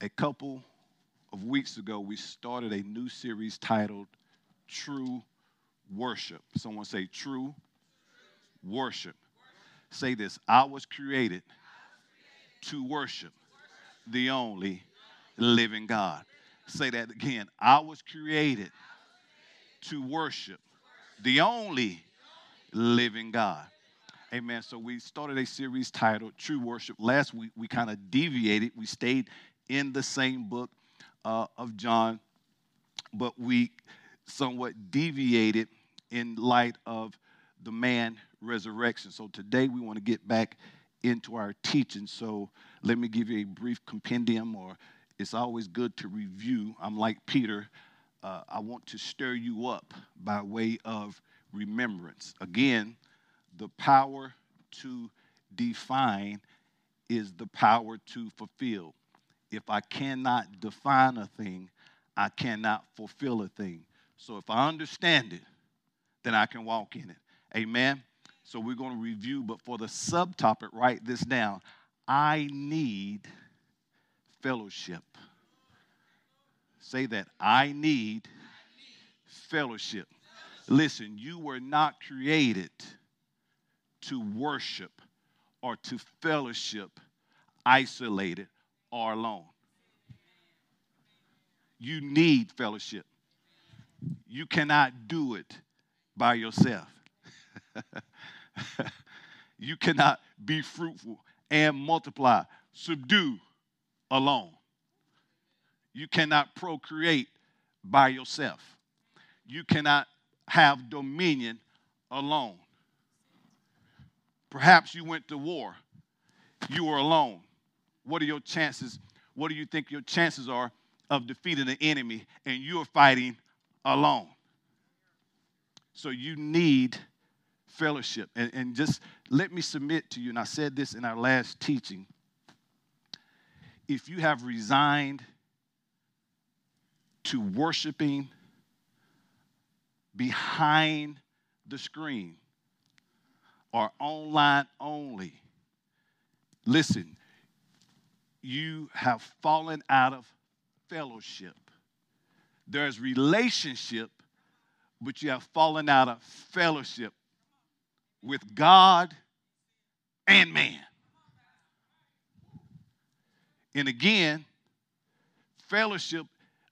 a couple of weeks ago, we started a new series titled True Worship. Someone say, True Worship. Say this I was created to worship the only living God. Say that again. I was created to worship the only living God. Amen. So we started a series titled True Worship. Last week we kind of deviated. We stayed in the same book uh, of John, but we somewhat deviated in light of the man resurrection. So today we want to get back into our teaching. So let me give you a brief compendium, or it's always good to review. I'm like Peter. Uh, I want to stir you up by way of remembrance. Again, the power to define is the power to fulfill. If I cannot define a thing, I cannot fulfill a thing. So if I understand it, then I can walk in it. Amen. So we're going to review, but for the subtopic, write this down. I need fellowship. Say that. I need fellowship. Listen, you were not created to worship or to fellowship isolated or alone. You need fellowship. You cannot do it by yourself. you cannot be fruitful and multiply, subdue alone. You cannot procreate by yourself. You cannot have dominion alone. Perhaps you went to war, you were alone. What are your chances? What do you think your chances are of defeating the enemy and you're fighting alone? So you need fellowship. And, and just let me submit to you, and I said this in our last teaching. If you have resigned to worshiping behind the screen or online only, listen, you have fallen out of fellowship. There's relationship, but you have fallen out of fellowship with God and man. And again, fellowship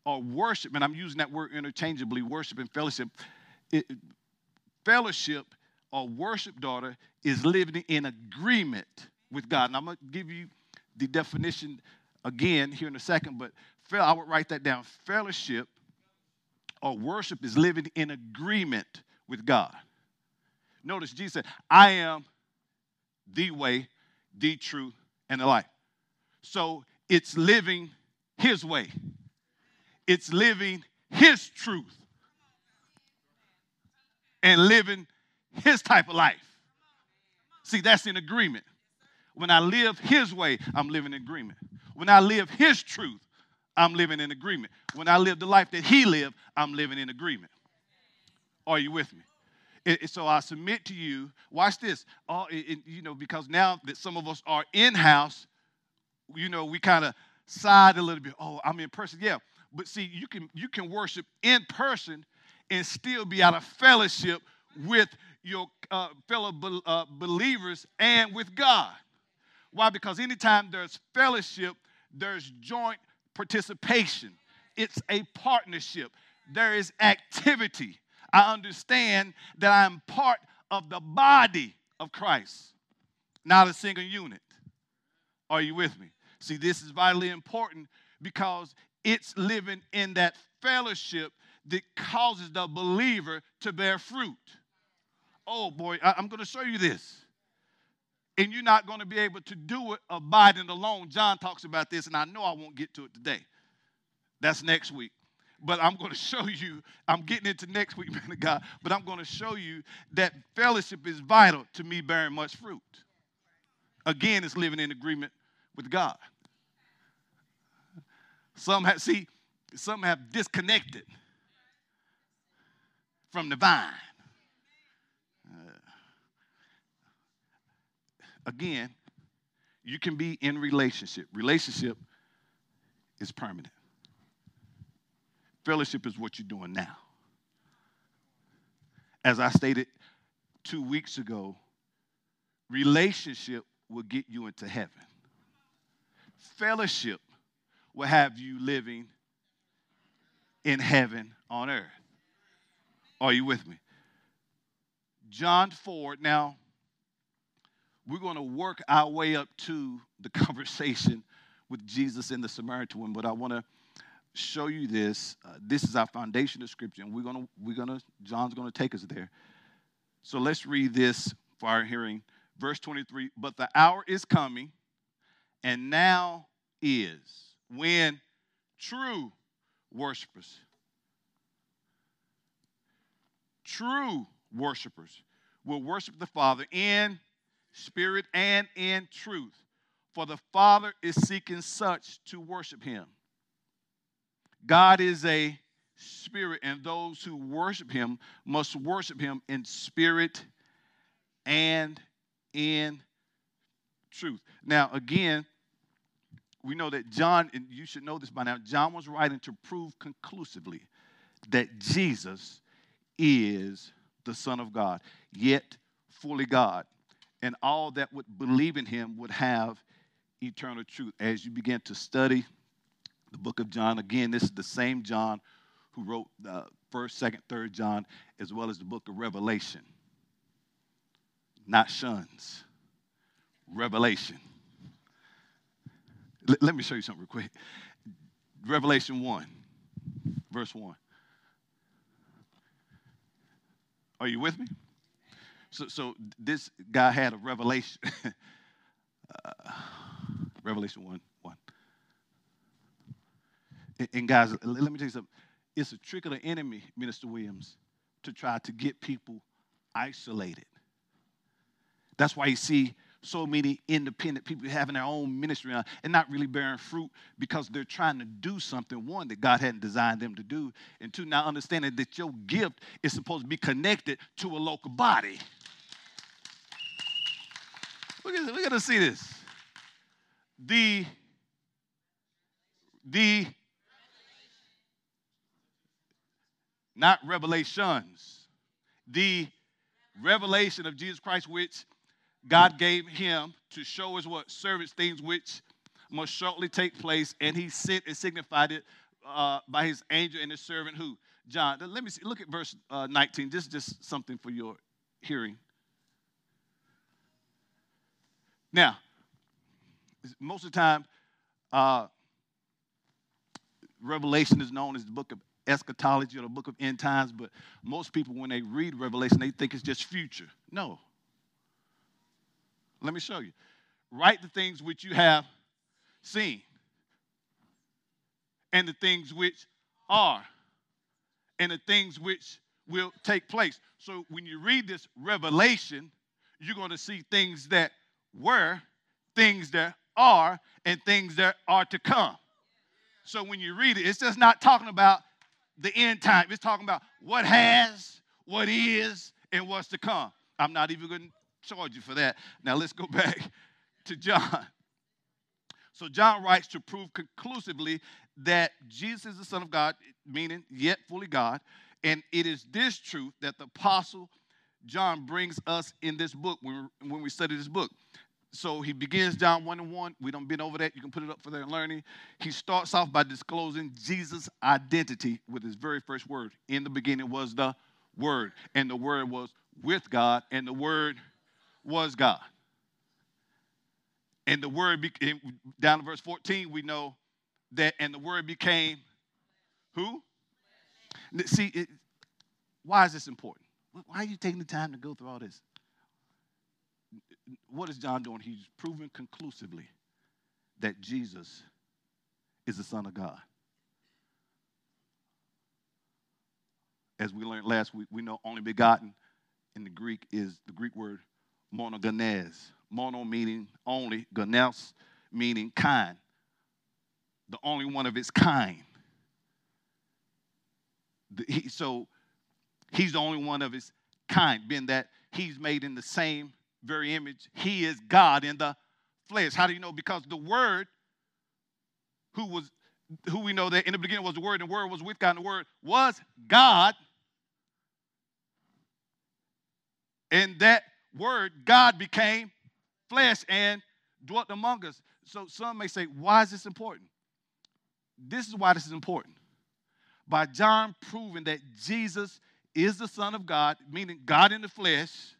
or worship, and I'm using that word interchangeably worship and fellowship. It, fellowship or worship, daughter, is living in agreement with God. And I'm going to give you the definition again here in a second, but I would write that down. Fellowship or worship is living in agreement with God. Notice Jesus said, I am the way, the truth, and the life. So it's living his way, it's living his truth, and living his type of life. See, that's in agreement. When I live his way, I'm living in agreement. When I live his truth, I'm living in agreement. When I live the life that he lived, I'm living in agreement. Are you with me? It, so I submit to you, watch this, uh, it, you know, because now that some of us are in house, you know, we kind of side a little bit. Oh, I'm in person. Yeah. But see, you can you can worship in person and still be out of fellowship with your uh, fellow be, uh, believers and with God. Why? Because anytime there's fellowship, there's joint participation. It's a partnership. There is activity. I understand that I'm part of the body of Christ, not a single unit. Are you with me? See, this is vitally important because it's living in that fellowship that causes the believer to bear fruit. Oh boy, I'm going to show you this. And you're not going to be able to do it abiding alone. John talks about this, and I know I won't get to it today. That's next week but I'm going to show you, I'm getting into next week, man of God, but I'm going to show you that fellowship is vital to me bearing much fruit. Again, it's living in agreement with God. Some have, see, some have disconnected from the vine. Again, you can be in relationship. Relationship is permanent. Fellowship is what you're doing now. As I stated two weeks ago, relationship will get you into heaven. Fellowship will have you living in heaven on earth. Are you with me? John 4. Now, we're going to work our way up to the conversation with Jesus and the Samaritan woman, but I want to show you this. Uh, this is our foundation of scripture, and we're going to, we're going to, John's going to take us there. So let's read this for our hearing. Verse 23 But the hour is coming, and now is when true worshipers, true worshipers will worship the Father in spirit and in truth. For the Father is seeking such to worship him. God is a spirit, and those who worship him must worship him in spirit and in truth. Now, again, we know that John, and you should know this by now, John was writing to prove conclusively that Jesus is the Son of God, yet fully God. And all that would believe in him would have eternal truth. As you begin to study the book of John, again, this is the same John who wrote the first, second, third John, as well as the book of Revelation. Not shuns, Revelation. L- let me show you something real quick. Revelation 1, verse 1. Are you with me? So, so this guy had a revelation. uh, revelation 1 1. And, and guys, let me tell you something. It's a trick of the enemy, Minister Williams, to try to get people isolated. That's why you see so many independent people having their own ministry and not really bearing fruit because they're trying to do something, one, that God hadn't designed them to do, and two, now understanding that your gift is supposed to be connected to a local body. We're gonna, we're gonna see this. The, the, not revelations, the revelation of Jesus Christ, which God gave him to show us what servants things which must shortly take place, and he sent and signified it uh, by his angel and his servant who? John. Let me see. Look at verse uh, 19. This is just something for your hearing. Now, most of the time, uh, Revelation is known as the book of eschatology or the book of end times, but most people, when they read Revelation, they think it's just future. No. Let me show you. Write the things which you have seen, and the things which are, and the things which will take place. So when you read this revelation, you're going to see things that were, things that are, and things that are to come. So when you read it, it's just not talking about the end time. It's talking about what has, what is, and what's to come. I'm not even going to charge you for that. Now let's go back to John. So John writes to prove conclusively that Jesus is the Son of God, meaning yet fully God. And it is this truth that the apostle John brings us in this book when, when we study this book. So he begins John 1 and 1. We don't been over that. You can put it up for their learning. He starts off by disclosing Jesus' identity with his very first word. In the beginning was the Word, and the Word was with God, and the Word was God. And the Word, became, down to verse 14, we know that, and the Word became who? See, it, why is this important? Why are you taking the time to go through all this? what is John doing? He's proven conclusively that Jesus is the Son of God. As we learned last week, we know only begotten in the Greek is the Greek word monogenes. Mono meaning only, genes meaning kind. The only one of its kind. The, he, so he's the only one of his kind, being that he's made in the same very image. He is God in the flesh. How do you know? Because the Word, who was who we know that in the beginning was the Word, and the Word was with God, and the Word was God. And that Word, God became flesh and dwelt among us. So some may say, why is this important? This is why this is important. By John proving that Jesus is the Son of God, meaning God in the flesh,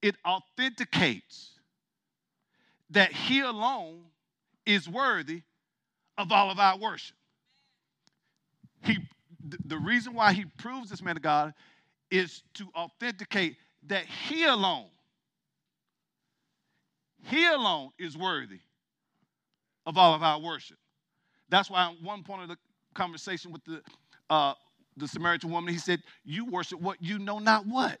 it authenticates that He alone is worthy of all of our worship. He, the reason why He proves this man of God is to authenticate that He alone, He alone is worthy of all of our worship. That's why at one point of the conversation with the uh, the Samaritan woman, he said, You worship what you know not what.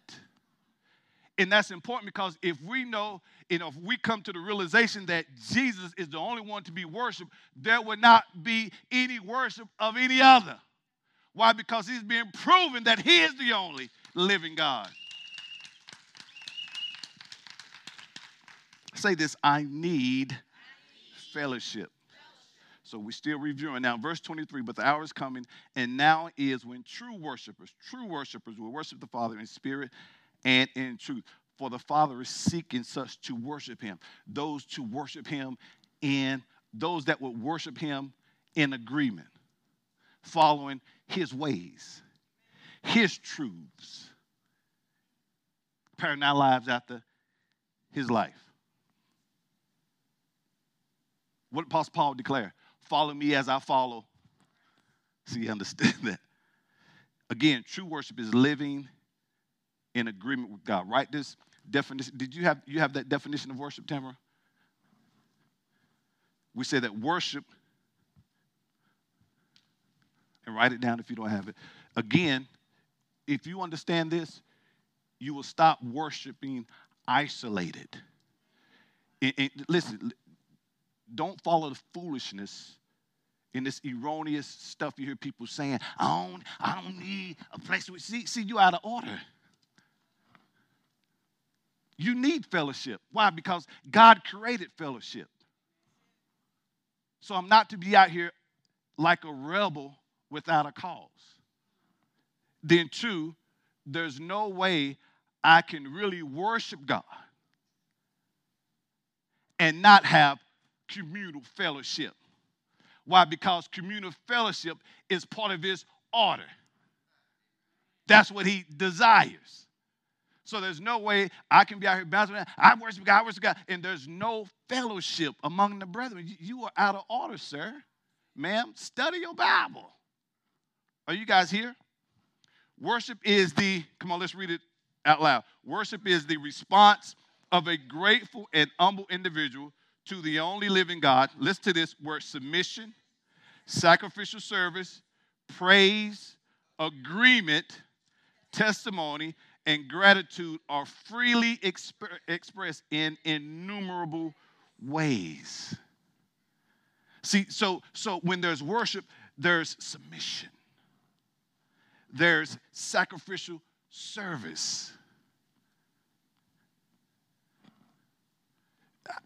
And that's important because if we know, know, if we come to the realization that Jesus is the only one to be worshiped, there would not be any worship of any other. Why? Because he's being proven that he is the only living God. Say this I need fellowship. So we're still reviewing now. Verse 23, but the hour is coming, and now is when true worshipers, true worshipers will worship the Father in spirit and in truth. For the Father is seeking such to worship him. Those to worship him in those that would worship him in agreement, following his ways, his truths, preparing our lives after his life. What did Apostle Paul declare? Follow me as I follow. See, you understand that. Again, true worship is living in agreement with God. Write this definition. Did you have you have that definition of worship, Tamara? We say that worship, and write it down if you don't have it. Again, if you understand this, you will stop worshiping isolated. And, and listen, don't follow the foolishness in this erroneous stuff you hear people saying. I don't, I don't need a place to see. See, you out of order. You need fellowship. Why? Because God created fellowship. So I'm not to be out here like a rebel without a cause. Then, two, there's no way I can really worship God and not have communal fellowship. Why? Because communal fellowship is part of his order. That's what he desires. So there's no way I can be out here bouncing. I worship God, I worship God, and there's no fellowship among the brethren. You are out of order, sir. Ma'am, study your Bible. Are you guys here? Worship is the, come on, let's read it out loud. Worship is the response of a grateful and humble individual to the only living God. Listen to this word submission, sacrificial service, praise, agreement, testimony, and gratitude are freely exp- expressed in innumerable ways. See, so so when there's worship, there's submission. There's sacrificial service.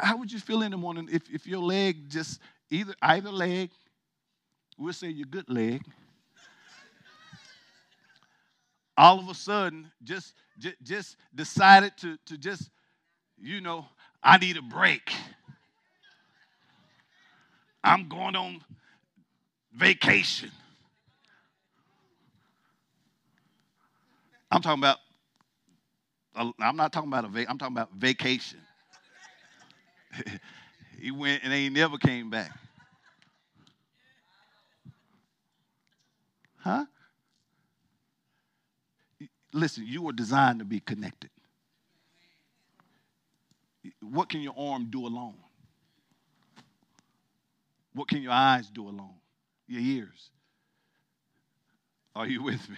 How would you feel in the morning if, if your leg just either either leg, we'll say your good leg, all of a sudden just just, just decided to, to just, you know, I need a break. I'm going on vacation. I'm talking about, I'm not talking about a vac, I'm talking about vacation. he went and he never came back. Huh? Listen, you were designed to be connected. What can your arm do alone? What can your eyes do alone? Your ears. Are you with me?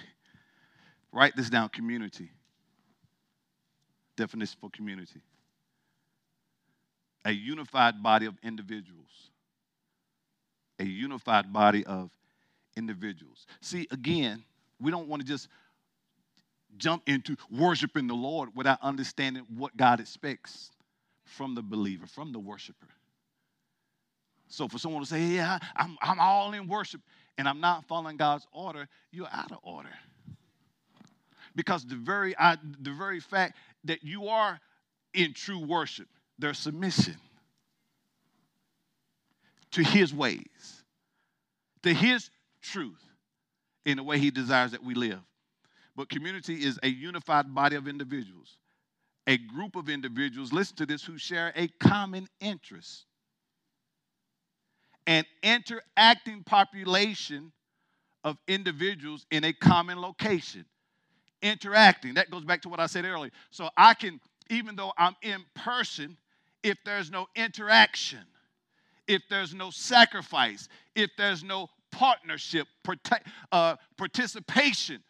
Write this down community. Definition for community a unified body of individuals. A unified body of individuals. See, again, we don't want to just jump into worshiping the Lord without understanding what God expects from the believer, from the worshiper. So for someone to say, yeah, I'm, I'm all in worship and I'm not following God's order, you're out of order. Because the very, the very fact that you are in true worship, there's submission to his ways, to his truth in the way he desires that we live. But community is a unified body of individuals, a group of individuals, listen to this, who share a common interest. An interacting population of individuals in a common location. Interacting, that goes back to what I said earlier. So I can, even though I'm in person, if there's no interaction, if there's no sacrifice, if there's no partnership, uh, participation.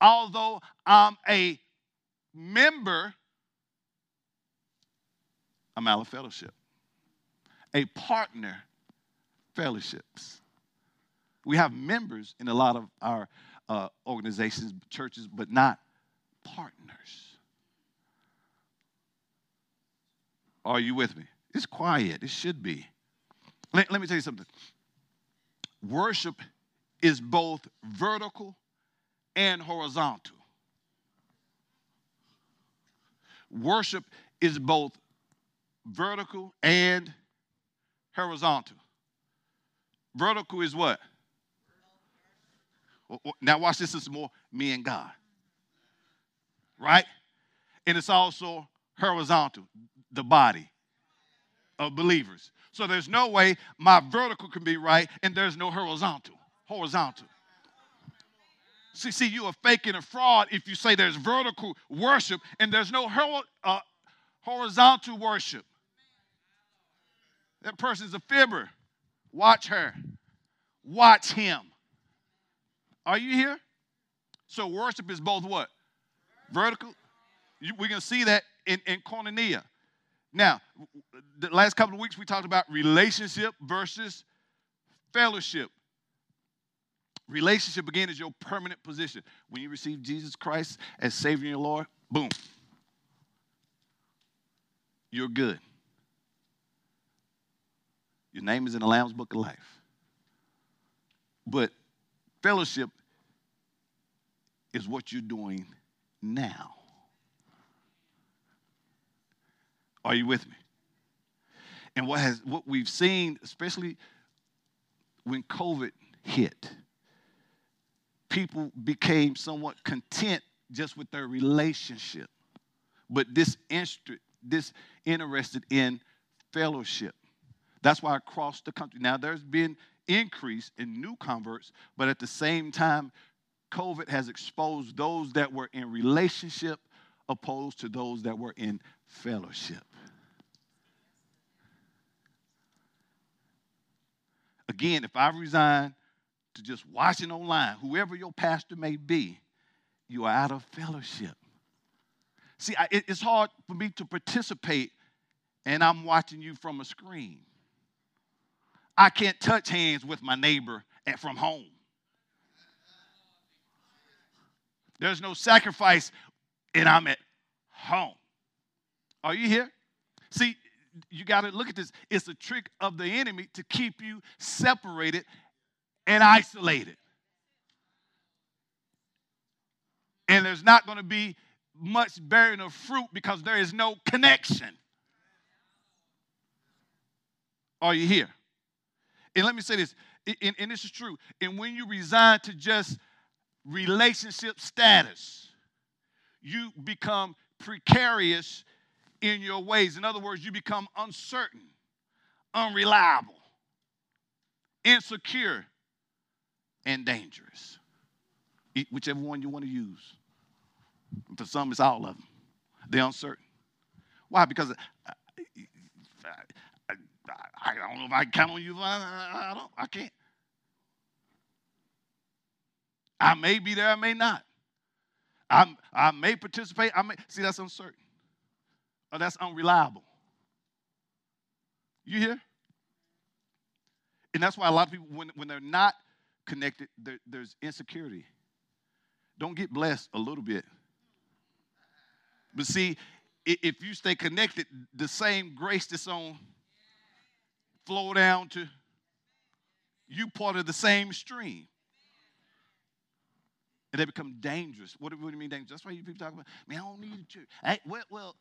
Although I'm a member, I'm out of fellowship. A partner, fellowships. We have members in a lot of our uh, organizations, churches, but not partners. Are you with me? It's quiet. It should be. Let, let me tell you something. Worship is both vertical and horizontal. Worship is both vertical and horizontal. Vertical is what? Now, watch this. This is more me and God. Right? And it's also horizontal, the body of believers. So there's no way my vertical can be right and there's no horizontal. Horizontal. See, see, you are faking a fraud if you say there's vertical worship and there's no uh, horizontal worship. That person's a fibber. Watch her. Watch him. Are you here? So worship is both what? Vertical. We're going to see that in, in Koinonia. Now, the last couple of weeks we talked about relationship versus fellowship. Relationship, again, is your permanent position. When you receive Jesus Christ as Savior and your Lord, boom, you're good. Your name is in the Lamb's Book of Life. But fellowship is what you're doing now. Are you with me? And what has what we've seen, especially when COVID hit, people became somewhat content just with their relationship, but this disinterested in fellowship. That's why across the country now there's been increase in new converts, but at the same time, COVID has exposed those that were in relationship opposed to those that were in fellowship. Again, if I resign to just watching online, whoever your pastor may be, you are out of fellowship. See, I, it, it's hard for me to participate and I'm watching you from a screen. I can't touch hands with my neighbor at, from home. There's no sacrifice, and I'm at home. Are you here? See, you got to look at this. It's a trick of the enemy to keep you separated and isolated. And there's not going to be much bearing of fruit because there is no connection. Are you here? And let me say this, and, and this is true. And when you resign to just relationship status, you become precarious in your ways. In other words, you become uncertain, unreliable, insecure, and dangerous. Whichever one you want to use. For some, it's all of them. They're uncertain. Why? Because uh, I, I, I, don't know if I can count on you. I, I don't. I can't. I may be there. I may not. I, I may participate. I may see that's uncertain or that's unreliable. You hear? And that's why a lot of people, when, when they're not connected, there's insecurity. Don't get blessed a little bit. But see, if you stay connected, the same grace that's on flow down to you part of the same stream. And they become dangerous. What, what do you mean dangerous? That's why you people talk about, man, I don't need a church. Well, well,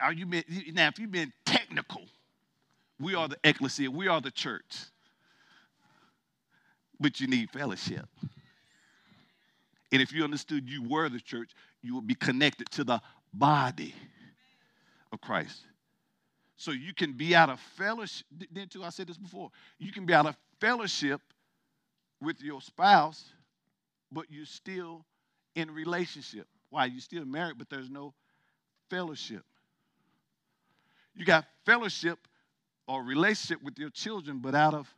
are you been, now if you've been technical, we are the ecclesia, we are the church. But you need fellowship. And if you understood you were the church, you would be connected to the body of Christ. So you can be out of fellowship. Then too, I said this before. You can be out of fellowship with your spouse, but you're still in relationship. Why? You're still married, but there's no fellowship. You got fellowship or relationship with your children, but out of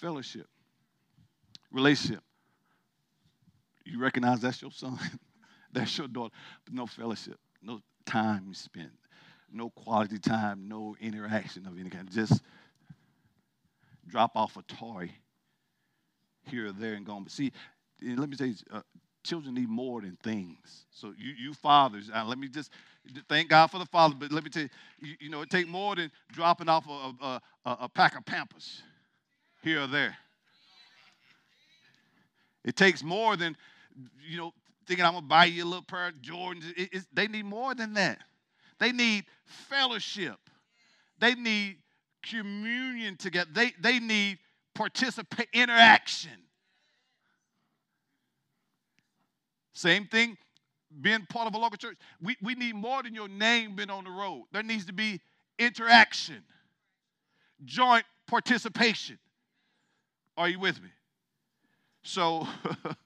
fellowship. Relationship. You recognize that's your son, that's your daughter, but no fellowship, no time spent, no quality time, no interaction of any kind. Just drop off a toy here or there and go on. But see, let me say, uh, children need more than things. So you, you fathers, uh, let me just thank God for the father, but let me tell you, you, you know, it take more than dropping off a, a, a, a pack of Pampers here or there. It takes more than, you know, thinking I'm gonna buy you a little pair of Jordans. It, they need more than that. They need fellowship. They need communion together. They, they need participate interaction. Same thing, being part of a local church. We, we need more than your name being on the road. There needs to be interaction, joint participation. Are you with me? So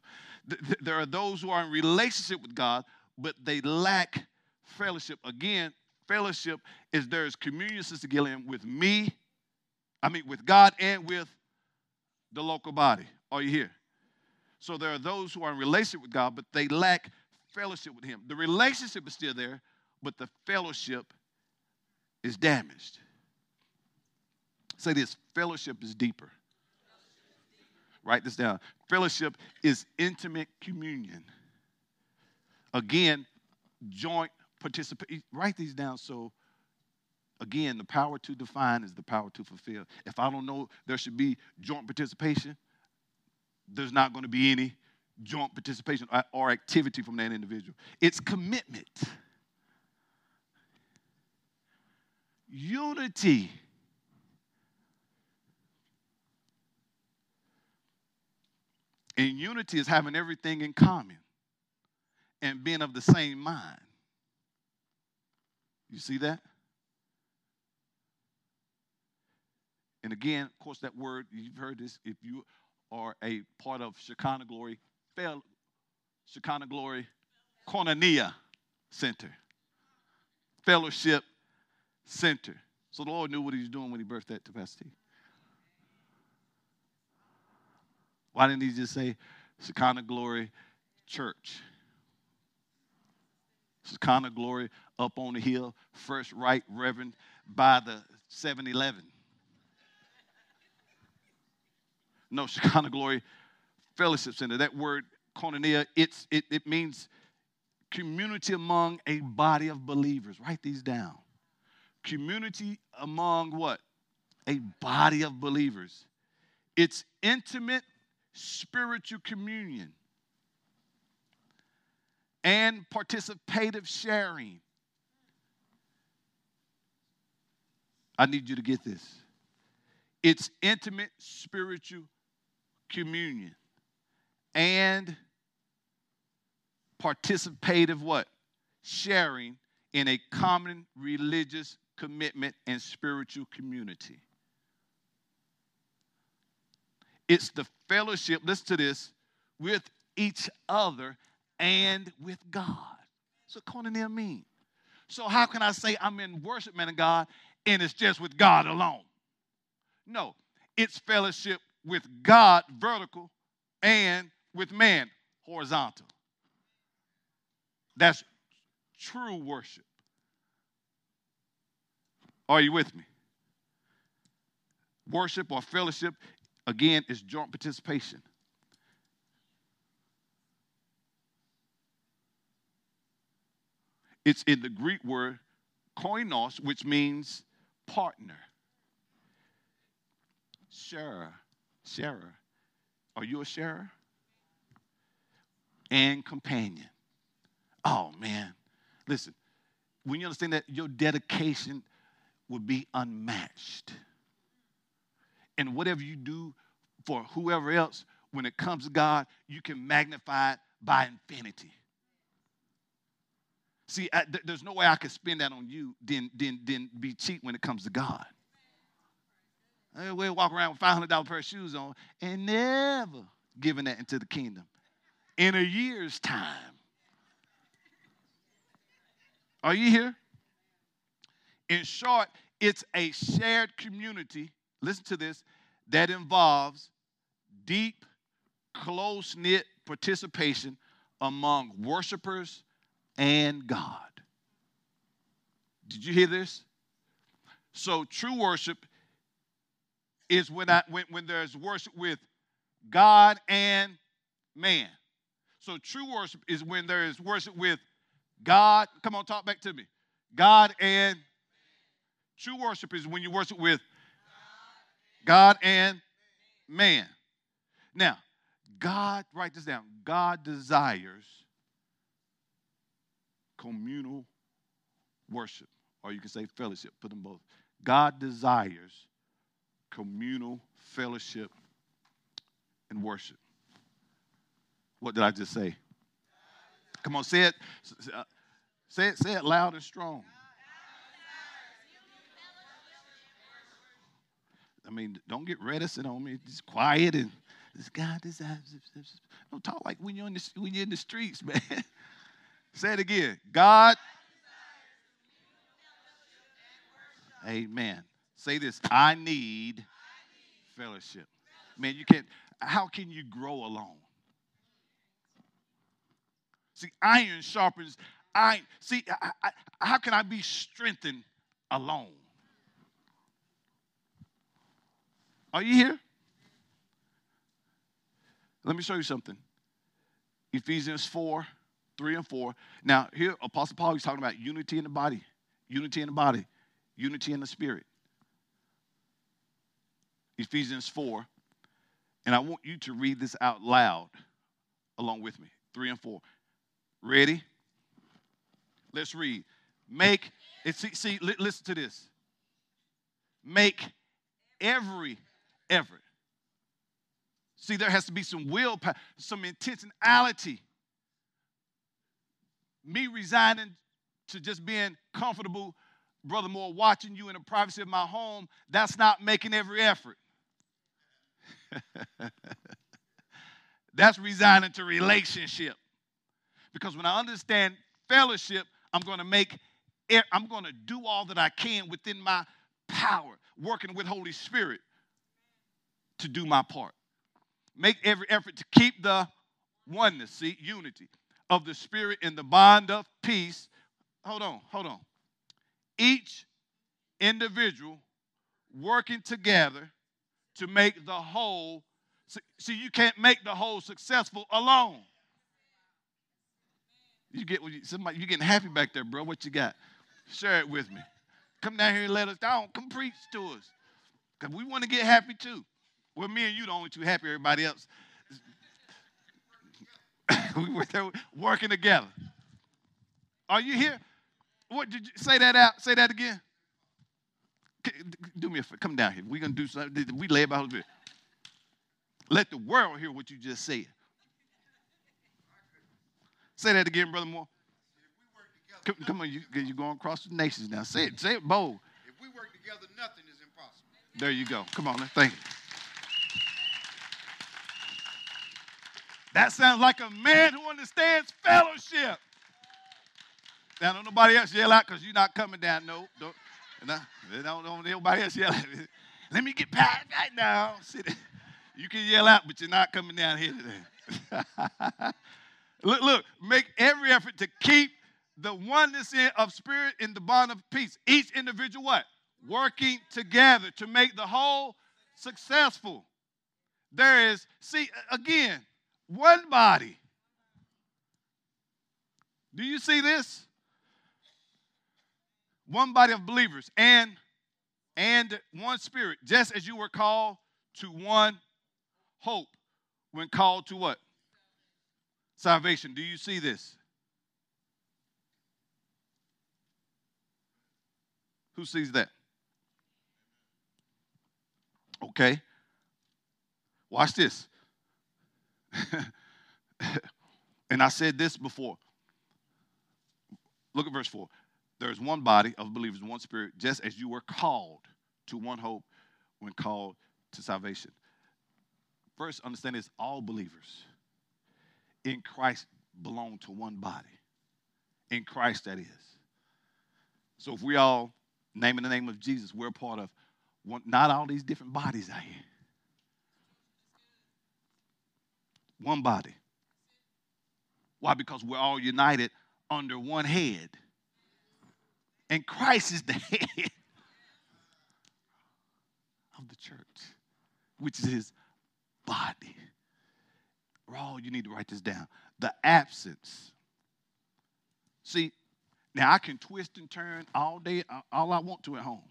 there are those who are in relationship with God, but they lack fellowship. Again, fellowship is there is communion, Sister Gillian, with me, I mean, with God and with the local body. Are you here? So there are those who are in relationship with God, but they lack fellowship with Him. The relationship is still there, but the fellowship is damaged. Say this fellowship is deeper. Write this down. Fellowship is intimate communion. Again, joint participation. Write these down so, again, the power to define is the power to fulfill. If I don't know there should be joint participation, there's not going to be any joint participation or activity from that individual. It's commitment. Unity. And unity is having everything in common and being of the same mind. You see that? And again, of course, that word, you've heard this, if you are a part of Shekinah Glory, Fel- Shekinah Glory Koinonia Center, Fellowship Center. So the Lord knew what he was doing when he birthed that Pastor Why didn't he just say Shekinah Glory Church? Shekinah Glory up on the hill, first right reverend by the 7 Eleven. No, Shekinah Glory Fellowship Center. That word koinonia, it's, it, it means community among a body of believers. Write these down. Community among what? A body of believers. It's intimate spiritual communion and participative sharing. I need you to get this. It's intimate spiritual communion and participative what? Sharing in a common religious commitment and spiritual community. It's the fellowship, listen to this, with each other and with God. So koinonia mean. So how can I say I'm in worship, man of God, and it's just with God alone? No, it's fellowship with God, vertical, and with man, horizontal. That's true worship. Are you with me? Worship or fellowship, again, is joint participation. It's in the Greek word koinos, which means partner. sharer. Sharer. Are you a sharer? And companion. Oh, man. Listen, when you understand that your dedication would be unmatched. And whatever you do for whoever else, when it comes to God, you can magnify it by infinity. See, I, th- there's no way I could spend that on you, then, then, then be cheap when it comes to God. We'll walk around with $500 pair of shoes on and never giving that into the kingdom. In a year's time. Are you here? In short, it's a shared community, listen to this, that involves deep, close knit participation among worshipers and God. Did you hear this? So, true worship is when, I, when, when there's worship with God and man. So, true worship is when there is worship with God. Come on, talk back to me. God and true worship is when you worship with God and man. Now, God, write this down. God desires communal worship, or you can say fellowship, put them both. God desires communal fellowship and worship. What did I just say? Come on, say it. Say it, say it loud and strong. I mean, don't get reticent on me. Just quiet and this God desires. Don't talk like when you're in the, when you're in the streets, man. Say it again. God. Amen. Say this. I need fellowship. Man, you can't. How can you grow alone? See, iron sharpens iron. See, I, I, how can I be strengthened alone? Are you here? Let me show you something. Ephesians 4 3 and 4. Now, here, Apostle Paul is talking about unity in the body, unity in the body, unity in the spirit. Ephesians 4. And I want you to read this out loud along with me. 3 and 4. Ready? Let's read. Make, see, see, listen to this. Make every effort. See, there has to be some willpower, some intentionality me resigning to just being comfortable, Brother Moore, watching you in the privacy of my home, that's not making every effort. that's resigning to relationship. Because when I understand fellowship, I'm going to make I'm going to do all that I can within my power, working with Holy Spirit to do my part. Make every effort to keep the oneness, see, unity of the Spirit in the bond of peace. Hold on, hold on. Each individual working together to make the whole. See, you can't make the whole successful alone. You get you, somebody you're getting happy back there, bro. What you got? Share it with me. Come down here and let us down. Come preach to us. Because we want to get happy too. Well, me and you the only two happy. Everybody else we were there working together. Are you here? What did you say that out? Say that again. Do me a favor. Come down here. We're gonna do something. We lay about here. Let the world hear what you just said. Say that again, Brother Moore. Come, come, on, you, you're going across the nations now. Say it, say it bold. If we work together, nothing is impossible. There you go. Come on, thank you. That sounds like a man who understands fellowship. Now, don't nobody else yell out because you're not coming down. No, don't. No, don't, don't nobody else yell. Let me get past right now. Sit. You can yell out, but you're not coming down here today. look, look, make every effort to keep the oneness of spirit in the bond of peace. Each individual what? Working together to make the whole successful. There is, see, again, one body. Do you see this? One body of believers and and one spirit, just as you were called to one hope when called to what? Salvation. Do you see this? Who sees that? Okay. Watch this. and I said this before. Look at verse 4. There's one body of believers, one spirit, just as you were called to one hope when called to salvation. First, understand this all believers in Christ belong to one body. In Christ, that is. So if we all name in the name of Jesus, we're part of one, not all these different bodies out here. One body. Why? Because we're all united under one head. And Christ is the head of the church, which is his body. Raw, you need to write this down. The absence. See, now I can twist and turn all day, all I want to at home,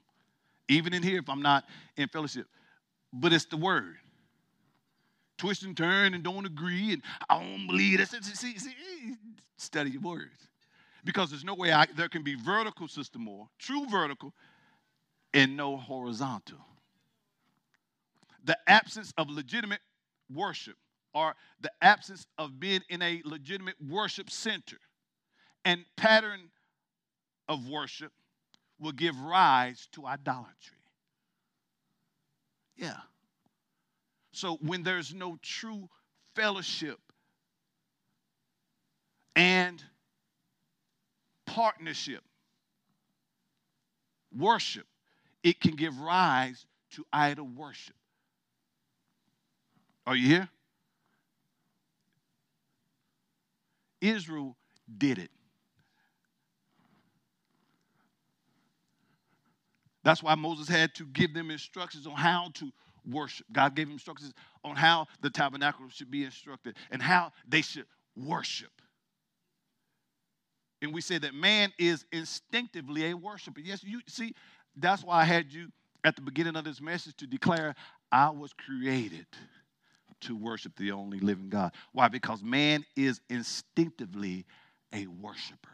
even in here if I'm not in fellowship. But it's the word. Twist and turn and don't agree, and I don't believe that. See, see, study your words. Because there's no way I, there can be vertical system more, true vertical, and no horizontal. The absence of legitimate worship or the absence of being in a legitimate worship center and pattern of worship will give rise to idolatry. Yeah. So when there's no true fellowship and partnership, worship, it can give rise to idol worship. Are you here? Israel did it. That's why Moses had to give them instructions on how to worship. God gave him instructions on how the tabernacle should be instructed and how they should worship. And we say that man is instinctively a worshiper. Yes, you see, that's why I had you at the beginning of this message to declare I was created to worship the only living God. Why? Because man is instinctively a worshiper.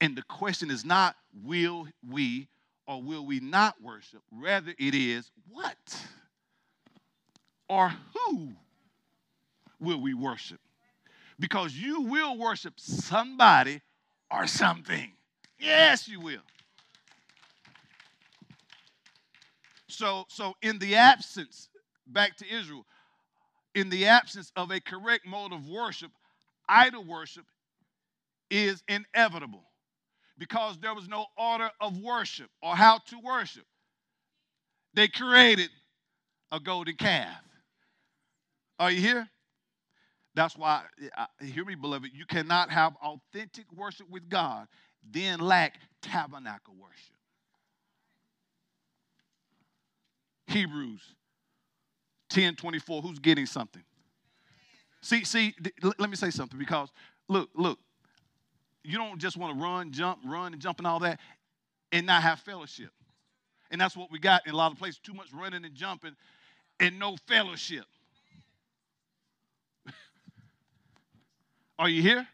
And the question is not will we or will we not worship? Rather, it is what or who will we worship? Because you will worship somebody or something. Yes, you will. So, so in the absence, back to Israel, in the absence of a correct mode of worship, idol worship is inevitable because there was no order of worship or how to worship. They created a golden calf. Are you here? That's why, hear me, beloved, you cannot have authentic worship with God, then lack tabernacle worship. Hebrews 10 24, who's getting something? See, see, let me say something because look, look, you don't just want to run, jump, run, and jump and all that and not have fellowship. And that's what we got in a lot of places too much running and jumping and no fellowship. Are you here?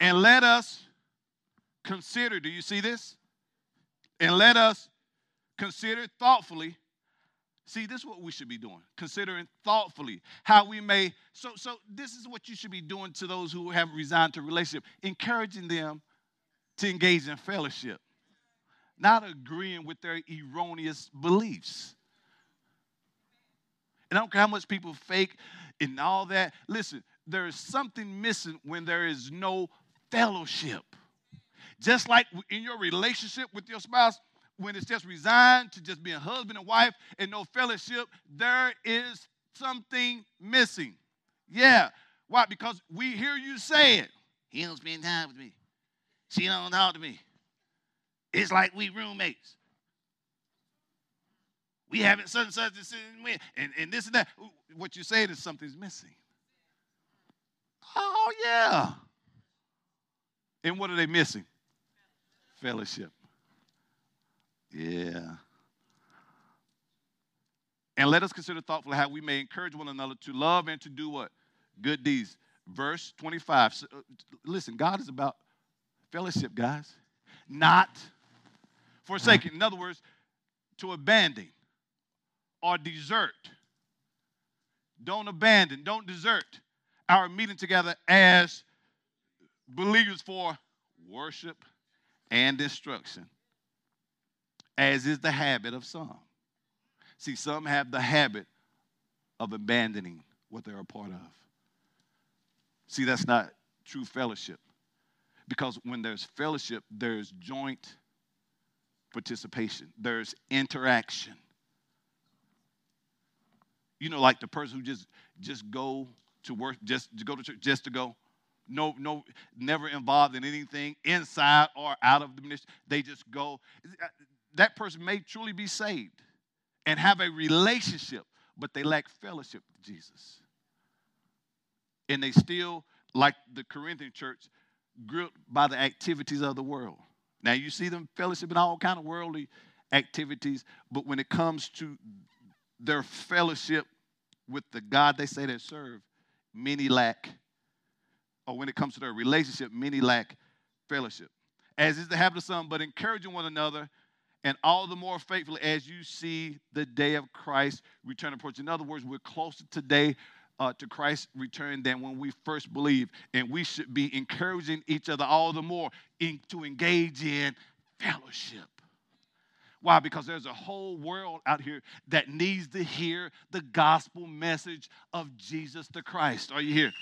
And let us consider, do you see this? And let us consider thoughtfully See, this is what we should be doing, considering thoughtfully how we may. So, so this is what you should be doing to those who have resigned to relationship, encouraging them to engage in fellowship, not agreeing with their erroneous beliefs. And I don't care how much people fake and all that. Listen, there is something missing when there is no fellowship. Just like in your relationship with your spouse, when it's just resigned to just being husband and wife and no fellowship, there is something missing. Yeah. Why? Because we hear you say it. He don't spend time with me. She don't talk to me. It's like we roommates. We haven't such and such and, and, and this and that. What you say is something's missing. Oh, yeah. And what are they missing? Fellowship. Yeah. And let us consider thoughtfully how we may encourage one another to love and to do what? Good deeds. Verse 25. So, uh, listen, God is about fellowship, guys. Not forsaking. In other words, to abandon or desert. Don't abandon, don't desert our meeting together as believers for worship and instruction, as is the habit of some. See, some have the habit of abandoning what they're a part of. See, that's not true fellowship. Because when there's fellowship, there's joint participation, there's interaction. You know, like the person who just just go to work, just to go to church, just to go. No, no, never involved in anything inside or out of the ministry. They just go. That person may truly be saved and have a relationship, but they lack fellowship with Jesus. And they still, like the Corinthian church, gripped by the activities of the world. Now you see them fellowship in all kind of worldly activities, but when it comes to their fellowship with the God they say they serve, many lack, or when it comes to their relationship, many lack fellowship. As is the habit of some, but encouraging one another, and all the more faithfully as you see the day of Christ return approach. In other words, we're closer today uh, to Christ's return than when we first believed. And we should be encouraging each other all the more in, to engage in fellowship. Why? Because there's a whole world out here that needs to hear the gospel message of Jesus the Christ. Are you here?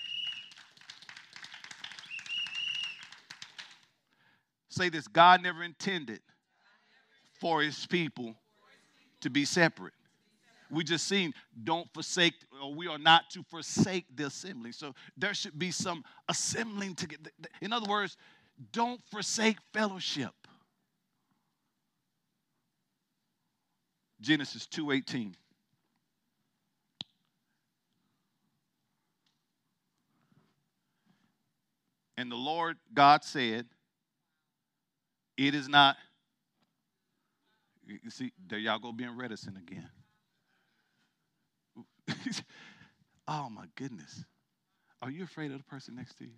Say this God never intended for his people to be separate we just seen don't forsake or we are not to forsake the assembly so there should be some assembling together in other words don't forsake fellowship genesis 2.18 and the lord god said it is not you see there y'all go being reticent again oh my goodness. Are you afraid of the person next to you?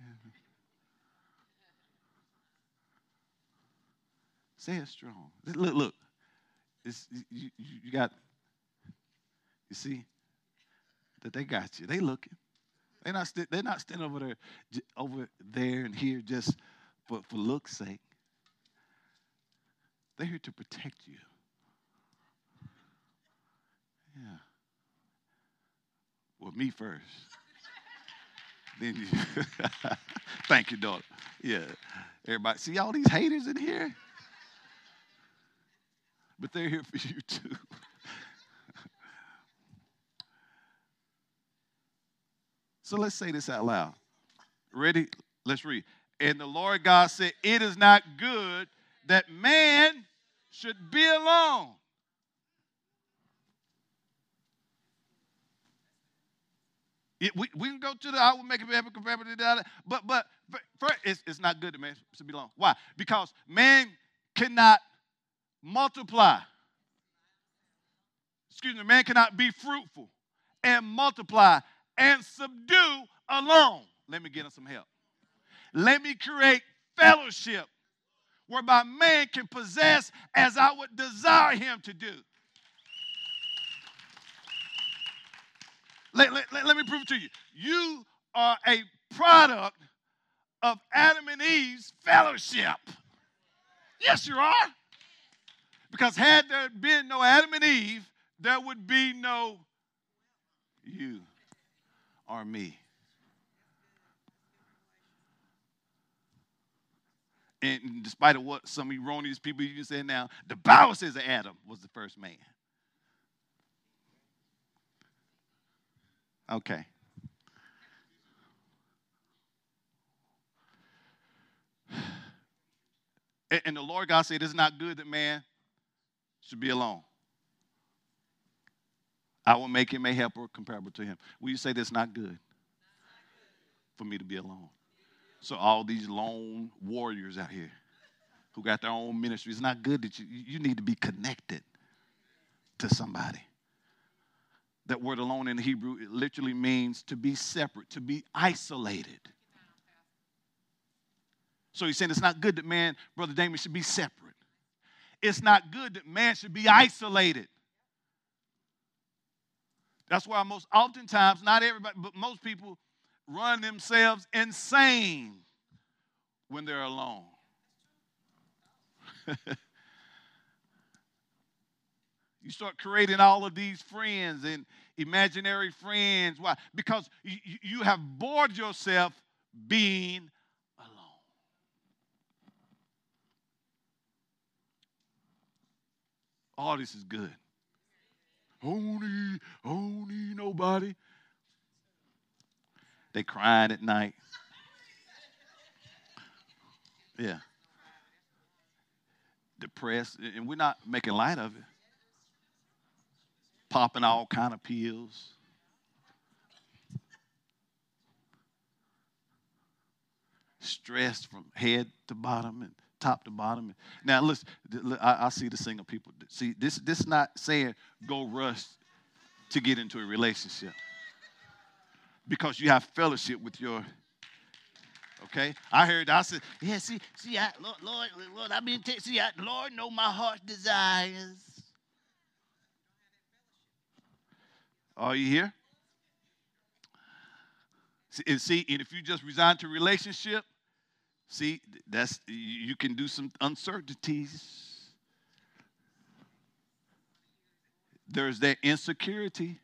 Say it strong. Look, look. It's, you, you got, you see, that they got you. They looking. They're not, they they're not standing over there, over there and here just for, for look's sake. They're here to protect you. Yeah. Well, me first. then you. Thank you, daughter. Yeah. Everybody, see all these haters in here? But they're here for you too. so let's say this out loud. Ready? Let's read. And the Lord God said, It is not good that man should be alone. It, we, we can go to the I will make a it happen but but first, it's, it's not good to man should be alone. Why? Because man cannot multiply. Excuse me, man cannot be fruitful and multiply and subdue alone. Let me get him some help. Let me create fellowship whereby man can possess as I would desire him to do. Let, let, let, let me prove it to you. You are a product of Adam and Eve's fellowship. Yes, you are. Because had there been no Adam and Eve, there would be no you or me. And despite of what some erroneous people you say now, the Bible says that Adam was the first man. Okay. And the Lord God said, It is not good that man should be alone. I will make him a helper comparable to him. Will you say that's not good for me to be alone? So, all these lone warriors out here, who got their own ministry. It's not good that you, you need to be connected to somebody. That word alone in Hebrew it literally means to be separate, to be isolated. So he's saying it's not good that man, Brother Damon, should be separate. It's not good that man should be isolated. That's why most oftentimes, not everybody, but most people run themselves insane when they're alone. you start creating all of these friends and imaginary friends. Why? Because you, have bored yourself being alone. All this is good. Don't need nobody. They crying at night. Yeah. Depressed, and we're not making light of it. Popping all kind of pills. Stressed from head to bottom and top to bottom. Now, listen, I, I see the single people. See, this this is not saying go rush to get into a relationship because you have fellowship with your. Okay, I heard. I said, yeah. See, see, I, Lord, Lord, Lord, I mean, see, I, Lord, know my heart's desires. Are you here? See, and see, and if you just resign to relationship, see, that's you can do some uncertainties. There's that insecurity.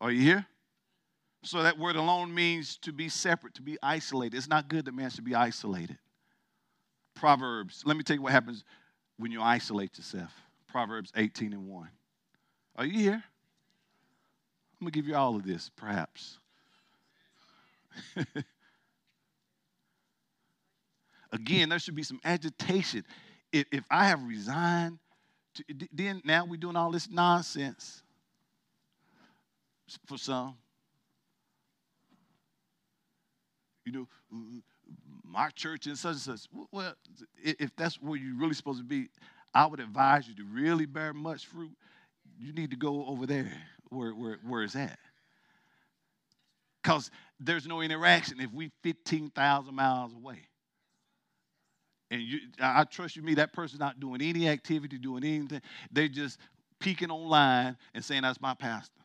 Are you here? So that word alone means to be separate, to be isolated. It's not good that man should be isolated. Proverbs, let me tell you what happens when you isolate yourself. Proverbs 18 and 1. Are you here? I'm going to give you all of this, perhaps. Again, there should be some agitation. If, if I have resigned, to, then now we're doing all this nonsense for some. you know, my church and such and such. Well, if that's where you're really supposed to be, I would advise you to really bear much fruit. You need to go over there where, where, where it's at. Because there's no interaction if we're 15,000 miles away. And you, I trust you, me, that person's not doing any activity, doing anything. They're just peeking online and saying, that's my pastor.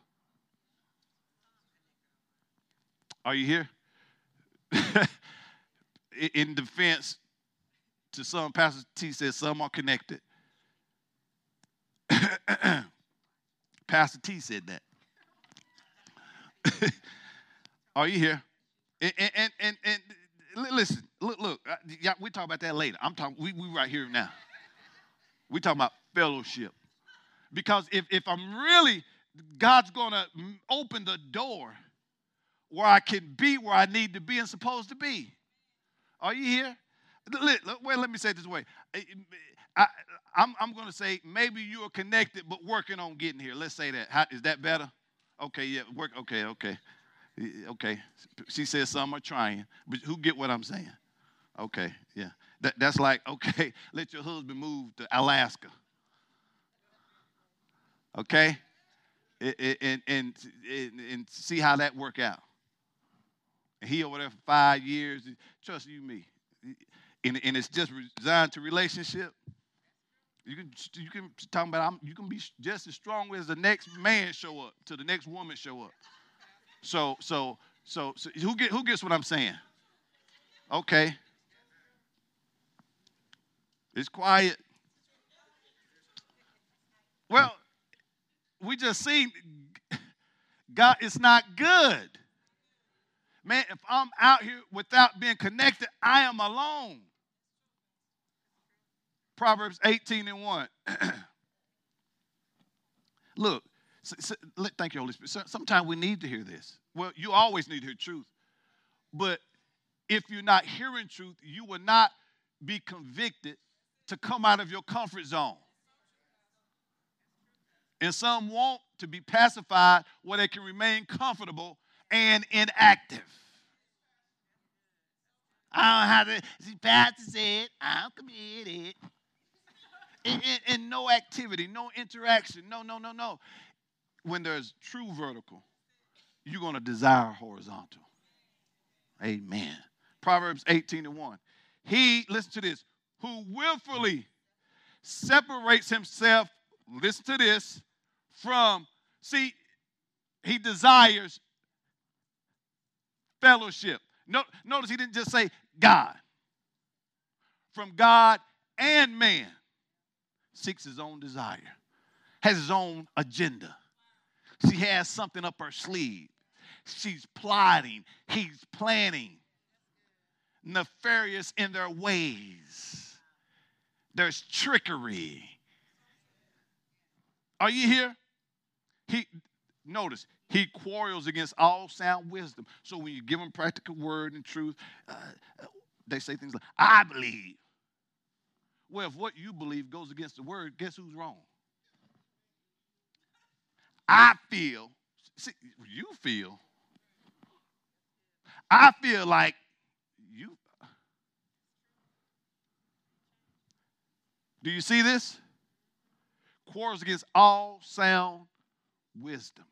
Are you here? in defense to some, Pastor T says some are connected. Pastor T said that. are you here? And, and, and, and listen, look, look, uh, yeah, we talk about that later. I'm talking, we, we right here now. We talking about fellowship. Because if, if I'm really, God's gonna open the door where I can be where I need to be and supposed to be. Are you here? Well, let me say it this way. I, am I'm going to say maybe you are connected, but working on getting here. Let's say that. How, is that better? Okay, yeah, work. Okay, okay, okay. She says some are trying, but who get what I'm saying? Okay, yeah. That, that's like okay. Let your husband move to Alaska. Okay, and and and, and see how that work out he over there for five years. Trust you, me. And, and it's just designed to relationship. You can you can talk about I'm, you can be just as strong as the next man show up to the next woman show up. So so so, so who get who gets what I'm saying? Okay. It's quiet. Well, we just seen God, it's not good. Man, if I'm out here without being connected, I am alone. Proverbs 18 and 1. Look, so, so, thank you, Holy Spirit. So, sometimes we need to hear this. Well, you always need to hear truth. But if you're not hearing truth, you will not be convicted to come out of your comfort zone. And some want to be pacified where they can remain comfortable and inactive. I don't have to. See, Pastor said, I'm committed. And, and, and no activity, no interaction. No, no, no, no. When there's true vertical, you're going to desire horizontal. Amen. Proverbs 18 and 1. He, listen to this, who willfully separates himself, listen to this, from, see, he desires fellowship. No, notice he didn't just say God. From God and man seeks his own desire, has his own agenda. She has something up her sleeve. She's plotting, he's planning. Nefarious in their ways. There's trickery. Are you here? He notice he quarrels against all sound wisdom. So when you give him practical word and truth, uh, they say things like, "I believe." Well, if what you believe goes against the word, guess who's wrong? I feel. See, you feel. I feel like you. Do you see this? Quarrels against all sound wisdom.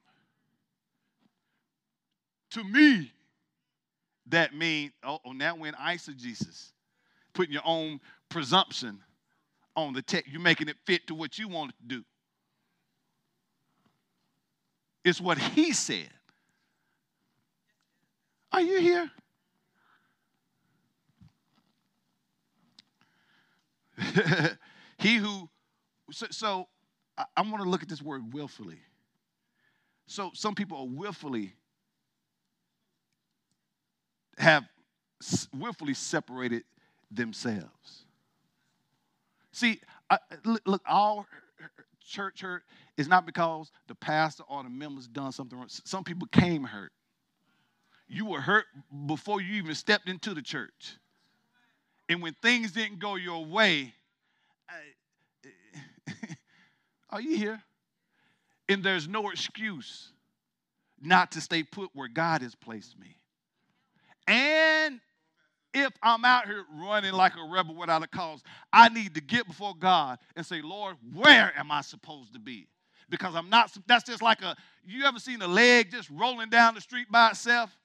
To me, that means, oh, oh now we're in eisegesis, putting your own presumption on the text. You're making it fit to what you want it to do. It's what he said. Are you here? he who, so, so I, I want to look at this word willfully. So some people are willfully have willfully separated themselves. See, I, look, all church hurt is not because the pastor or the members done something wrong. Some people came hurt. You were hurt before you even stepped into the church. And when things didn't go your way, are you here? And there's no excuse not to stay put where God has placed me. And if I'm out here running like a rebel without a cause, I need to get before God and say, Lord, where am I supposed to be? Because I'm not, that's just like a, you ever seen a leg just rolling down the street by itself?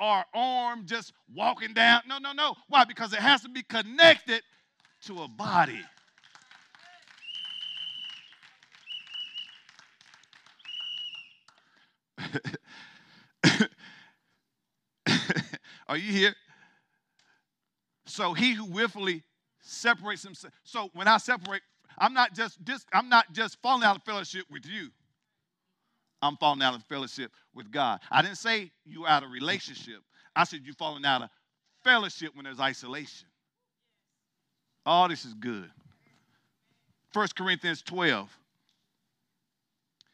Or arm just walking down? No, no, no. Why? Because it has to be connected to a body. Are you here? So he who willfully separates himself. So when I separate, I'm not just this, I'm not just falling out of fellowship with you. I'm falling out of fellowship with God. I didn't say you out of relationship. I said you're falling out of fellowship when there's isolation. All oh, this is good. 1 Corinthians 12.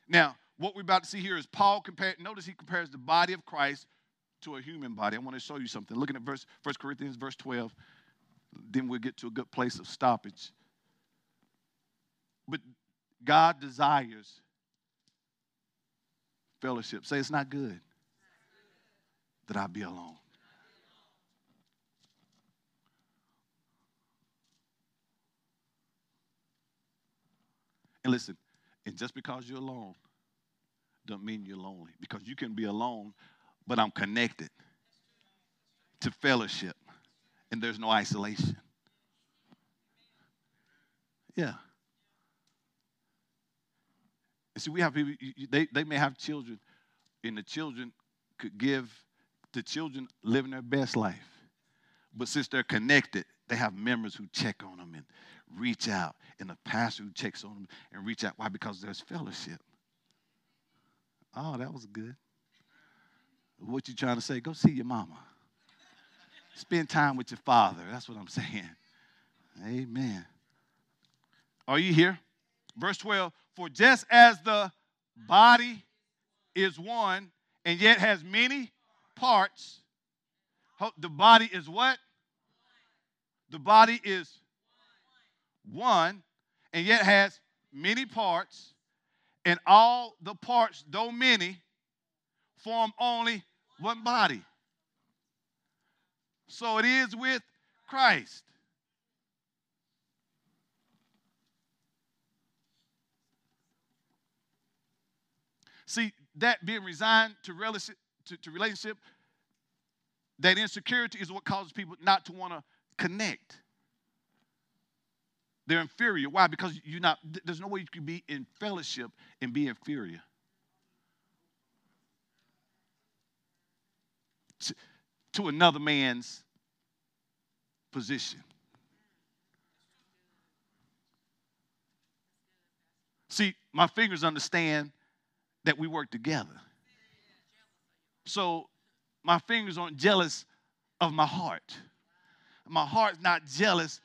Now, what we're about to see here is Paul compared, notice he compares the body of Christ to a human body. I want to show you something. Looking at verse 1 Corinthians verse 12, then we'll get to a good place of stoppage. But God desires fellowship. Say it's not good that I be alone. And listen, and just because you're alone doesn't mean you're lonely. Because you can be alone but I'm connected to fellowship, and there's no isolation. Yeah. See, we have people, they, they may have children, and the children could give the children living their best life. But since they're connected, they have members who check on them and reach out, and the pastor who checks on them and reach out. Why? Because there's fellowship. Oh, that was good. What you trying to say? Go see your mama. Spend time with your father. That's what I'm saying. Amen. Are you here? Verse 12 For just as the body is one and yet has many parts, the body is what? The body is one and yet has many parts, and all the parts, though many, form only one body. So it is with Christ. See, that being resigned to relationship, to, to relationship, that insecurity is what causes people not to want to connect. They're inferior. Why? Because you're not, there's no way you can be in fellowship and be inferior. To, to another man's position. See, my fingers understand that we work together. So my fingers aren't jealous of my heart. My heart's not jealous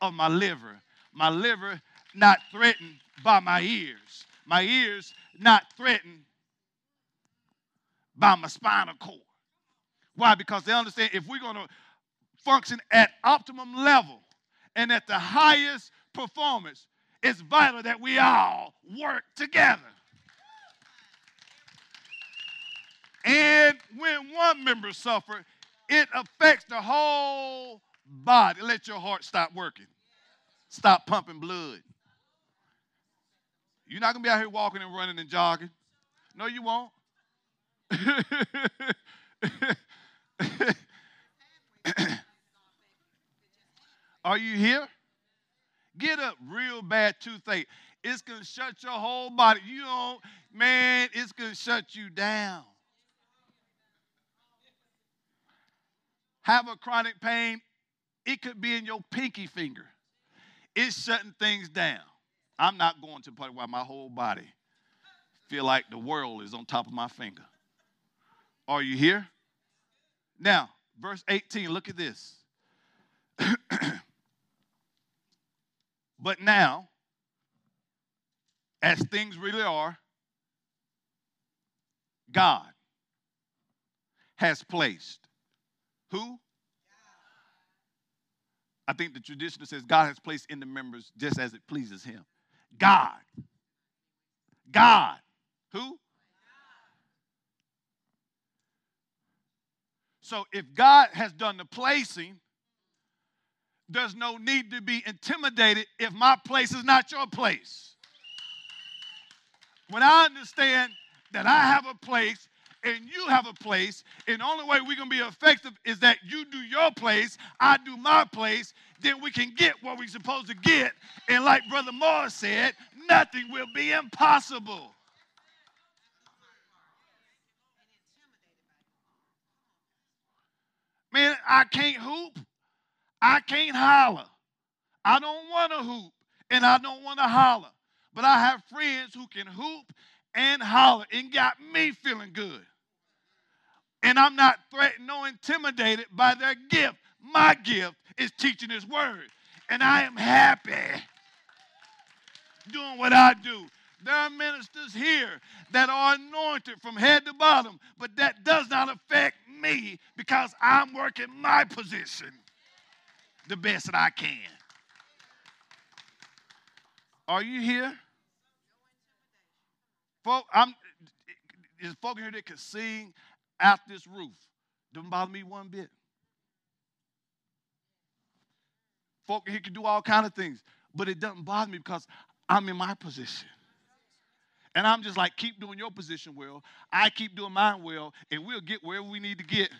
of my liver. My liver not threatened by my ears. My ears not threatened by my spinal cord. Why? Because they understand if we're going to function at optimum level and at the highest performance, it's vital that we all work together. And when one member suffers, it affects the whole body. Let your heart stop working. Stop pumping blood. You're not going to be out here walking and running and jogging. No, you won't. Are you here? Get up real bad toothache. It's going to shut your whole body. You don't, man, it's going to shut you down. Have a chronic pain, it could be in your pinky finger. It's shutting things down. I'm not going to the point where my whole body feel like the world is on top of my finger. Are you here? Now, verse 18, look at this. but now, as things really are, God has placed who? I think the tradition says God has placed in the members just as it pleases him. God. God. Who? So if God has done the placing, there's no need to be intimidated if my place is not your place. When I understand that I have a place and you have a place, and the only way we're going to be effective is that you do your place, I do my place, then we can get what we're supposed to get. And like Brother Morris said, nothing will be impossible. Man, I can't hoop. I can't holler. I don't want to hoop and I don't want to holler. But I have friends who can hoop and holler and got me feeling good. And I'm not threatened nor intimidated by their gift. My gift is teaching His word. And I am happy doing what I do. There are ministers here that are anointed from head to bottom, but that does not affect me because I'm working my position the best that I can. Are you here? Folk, I'm there's folk here that can sing out this roof. Doesn't bother me one bit. Folk here can do all kind of things, but it doesn't bother me because I'm in my position. And I'm just like, keep doing your position well. I keep doing mine well, and we'll get wherever we need to get.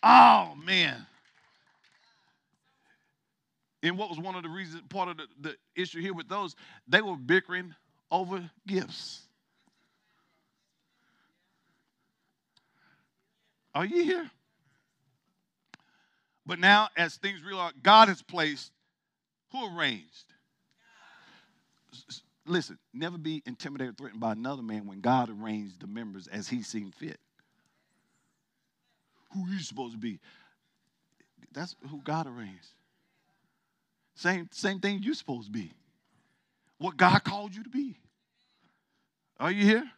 Oh, man. And what was one of the reasons, part of the, the issue here with those, they were bickering over gifts. Are you here? But now, as things real are, God has placed who arranged? Listen, never be intimidated, or threatened by another man when God arranged the members as He seemed fit. Who you supposed to be? That's who God arranged. Same, same thing you're supposed to be. What God called you to be. Are you here?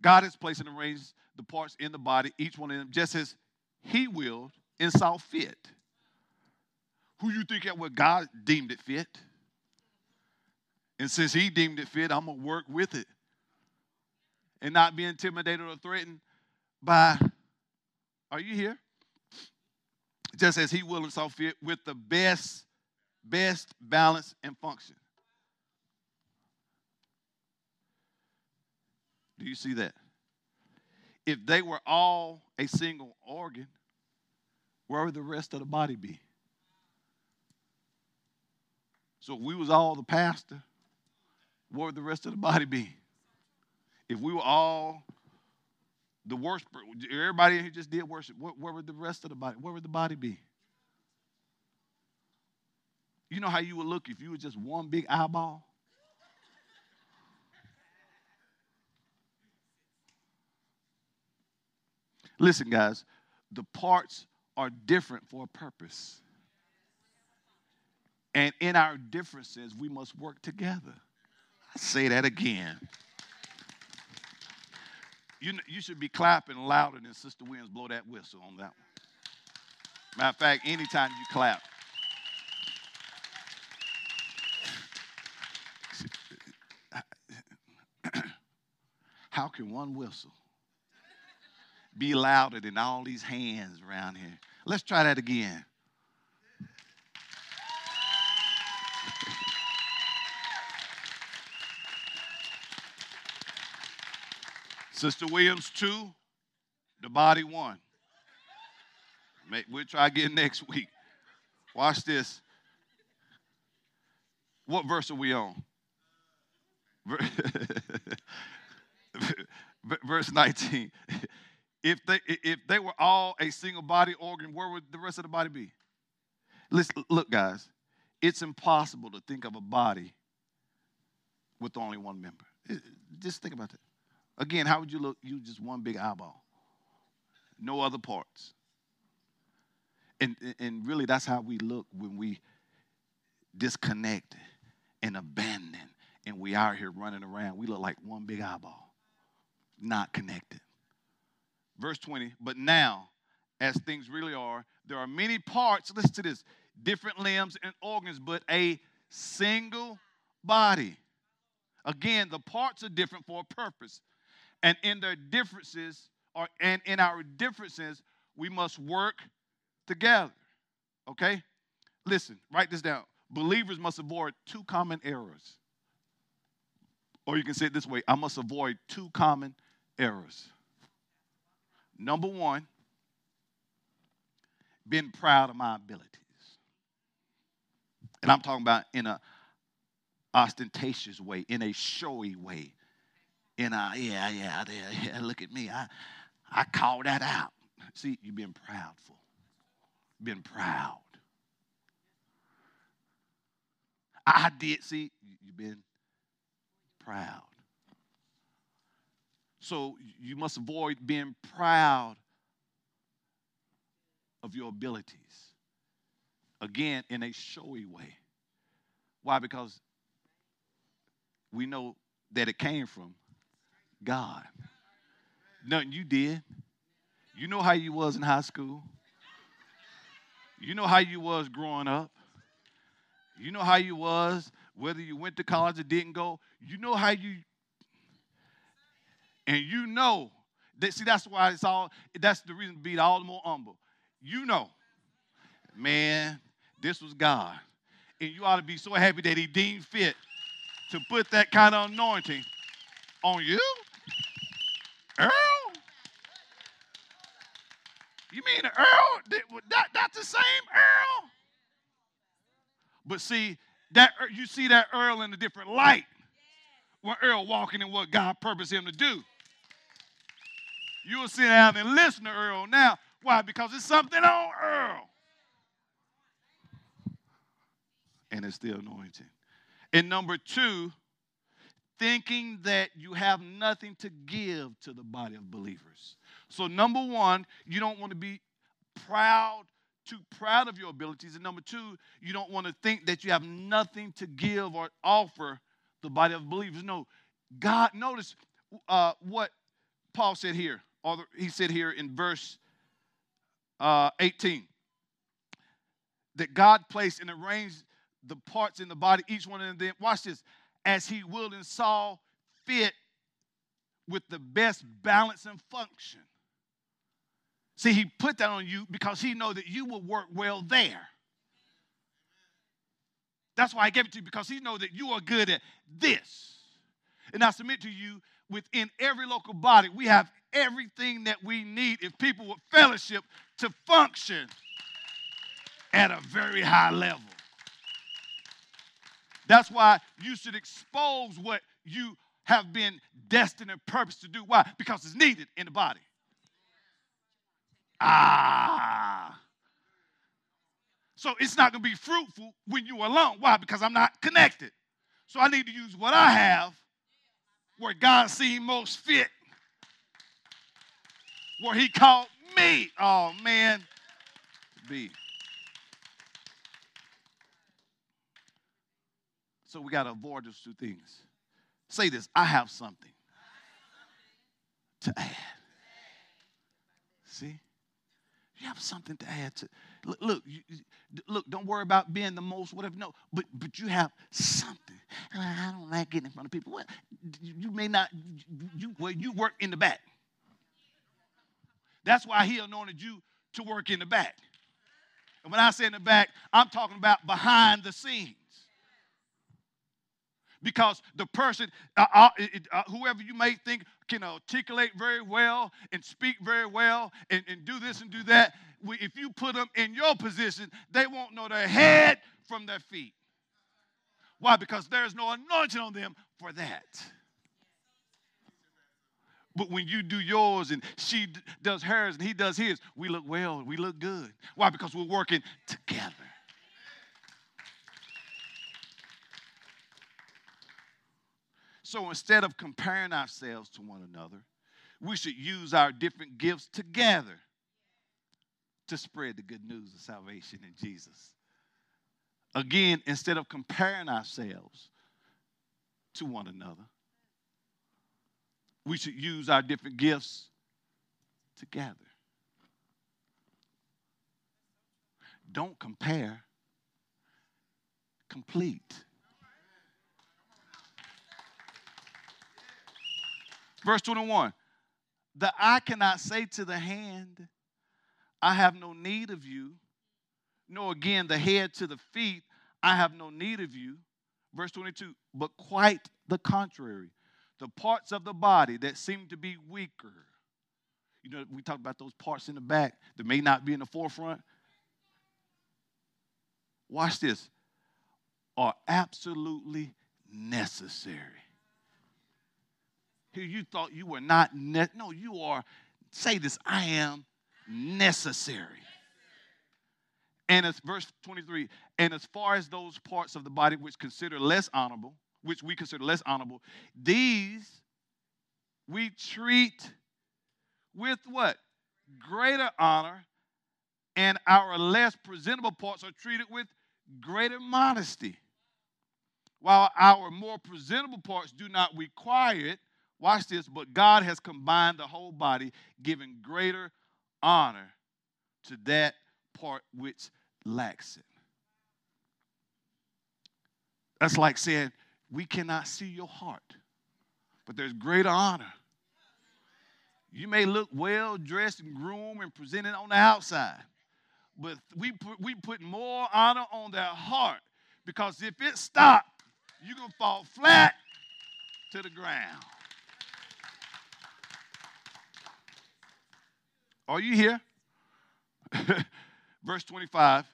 God has placed and arranged the parts in the body, each one of them, just as He willed and saw fit. Who you think that what God deemed it fit? And since He deemed it fit, I'm gonna work with it and not be intimidated or threatened by Are you here? Just as he will and saw fit with the best, best balance and function. Do you see that? If they were all a single organ, where would the rest of the body be? So if we was all the pastor, where would the rest of the body be? If we were all the worshiper, everybody who just did worship, where, where would the rest of the body, where would the body be? You know how you would look if you were just one big eyeball? Listen, guys, the parts are different for a purpose. And in our differences, we must work together. I say that again. You, you should be clapping louder than Sister Williams blow that whistle on that one. Matter of fact, anytime you clap. How can one whistle be louder than all these hands around here? Let's try that again. Sister Williams, two, the body, one. We'll try again next week. Watch this. What verse are we on? Verse 19. If they, if they were all a single body organ, where would the rest of the body be? Listen, look, guys, it's impossible to think of a body with only one member. Just think about that. Again, how would you look? You just one big eyeball, no other parts. And, and really, that's how we look when we disconnect and abandon and we out here running around. We look like one big eyeball, not connected. Verse 20, but now, as things really are, there are many parts, listen to this, different limbs and organs, but a single body. Again, the parts are different for a purpose. And in their differences, or and in our differences, we must work together. Okay? Listen, write this down. Believers must avoid two common errors. Or you can say it this way I must avoid two common errors. Number one, being proud of my abilities. And I'm talking about in a ostentatious way, in a showy way, in a yeah, yeah, yeah, yeah look at me. I I call that out. See, you've been proudful. Been proud. I did, see, you've been proud. So you must avoid being proud of your abilities. Again, in a showy way. Why? Because we know that it came from God. Nothing you did. You know how you was in high school. You know how you was growing up. You know how you was, whether you went to college or didn't go. You know how you, and you know that. See, that's why it's all. That's the reason to be all the more humble. You know, man, this was God, and you ought to be so happy that He deemed fit to put that kind of anointing on you, Earl. You mean Earl? That, that's the same Earl? But see, that you see that Earl in a different light when Earl walking in what God purposed him to do. You will sit down and listen to Earl now. Why? Because it's something on Earl. And it's still anointing. And number two, thinking that you have nothing to give to the body of believers. So, number one, you don't want to be proud too proud of your abilities. And number two, you don't want to think that you have nothing to give or offer the body of believers. No, God, notice uh, what Paul said here, he said here in verse uh, 18 that God placed and arranged the parts in the body, each one of them, watch this, as he willed and saw fit with the best balance and function. See, he put that on you because he know that you will work well there. That's why I gave it to you because he know that you are good at this. And I submit to you, within every local body, we have everything that we need if people would fellowship to function at a very high level. That's why you should expose what you have been destined and purposed to do. Why? Because it's needed in the body. Ah. So it's not going to be fruitful when you're alone. Why? Because I'm not connected. So I need to use what I have where God seemed most fit, where He called me. Oh, man. Be. So we got to avoid those two things. Say this I have something to add. See? You have something to add to. Look, look, you, look. Don't worry about being the most, whatever. No, but but you have something. I don't like getting in front of people. Well, you may not. You well, you work in the back. That's why He anointed you to work in the back. And when I say in the back, I'm talking about behind the scenes because the person, uh, uh, uh, whoever you may think can articulate very well and speak very well and, and do this and do that, we, if you put them in your position, they won't know their head from their feet. Why? Because there's no anointing on them for that. But when you do yours and she does hers and he does his, we look well, we look good. Why? Because we're working together. So instead of comparing ourselves to one another, we should use our different gifts together to spread the good news of salvation in Jesus. Again, instead of comparing ourselves to one another, we should use our different gifts together. Don't compare, complete. Verse 21 The eye cannot say to the hand, I have no need of you, nor again the head to the feet, I have no need of you. Verse 22 But quite the contrary, the parts of the body that seem to be weaker. You know, we talked about those parts in the back that may not be in the forefront. Watch this, are absolutely necessary who you thought you were not. Ne- no, you are. Say this I am necessary. And it's verse 23 and as far as those parts of the body which consider less honorable, which we consider less honorable, these we treat with what? Greater honor, and our less presentable parts are treated with greater modesty. While our more presentable parts do not require it, Watch this, but God has combined the whole body, giving greater honor to that part which lacks it. That's like saying, we cannot see your heart, but there's greater honor. You may look well dressed and groomed and presented on the outside, but we put, we put more honor on that heart because if it stopped, you're going to fall flat to the ground. Are you here? Verse 25.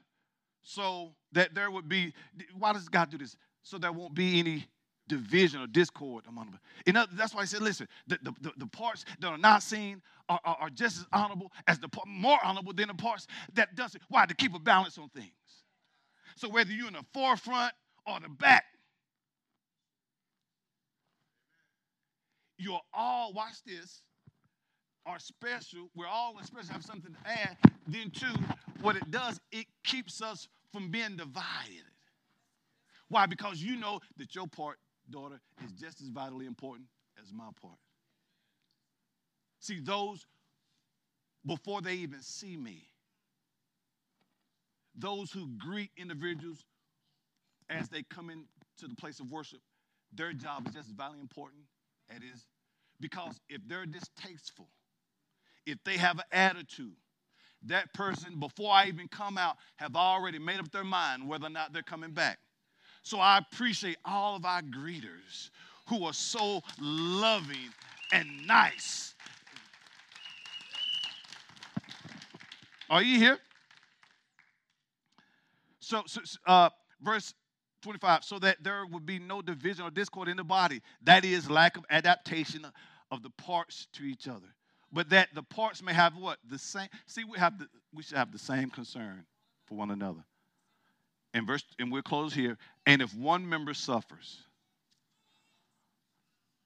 So that there would be, why does God do this? So there won't be any division or discord among them. Other, that's why I said, listen, the, the, the, parts that are not seen are, are, are, just as honorable as the more honorable than the parts that doesn't. Why? To keep a balance on things. So whether you're in the forefront or the back, you're all, watch this, are special, we're all special, have something to add, then two, what it does, it keeps us from being divided. Why? Because you know that your part, daughter, is just as vitally important as my part. See, those, before they even see me, those who greet individuals as they come into the place of worship, their job is just as vitally important as it is. Because if they're distasteful, if they have an attitude, that person, before I even come out, have already made up their mind whether or not they're coming back. So I appreciate all of our greeters who are so loving and nice. Are you here? So, so uh, verse 25, so that there would be no division or discord in the body. That is lack of adaptation of the parts to each other. But that the parts may have what? The same. See, we have the, we should have the same concern for one another. And verse, and we'll close here. And if one member suffers,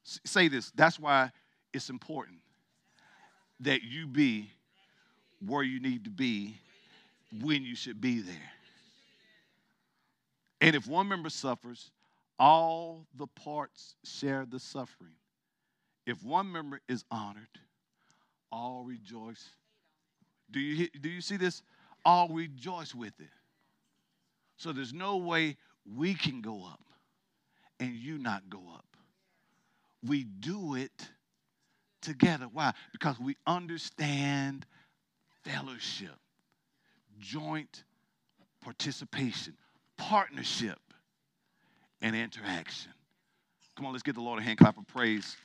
say this, that's why it's important that you be where you need to be when you should be there. And if one member suffers, all the parts share the suffering. If one member is honored, all rejoice. Do you, do you see this? All rejoice with it. So there's no way we can go up and you not go up. We do it together. Why? Because we understand fellowship, joint participation, partnership, and interaction. Come on, let's give the Lord a hand clap of praise.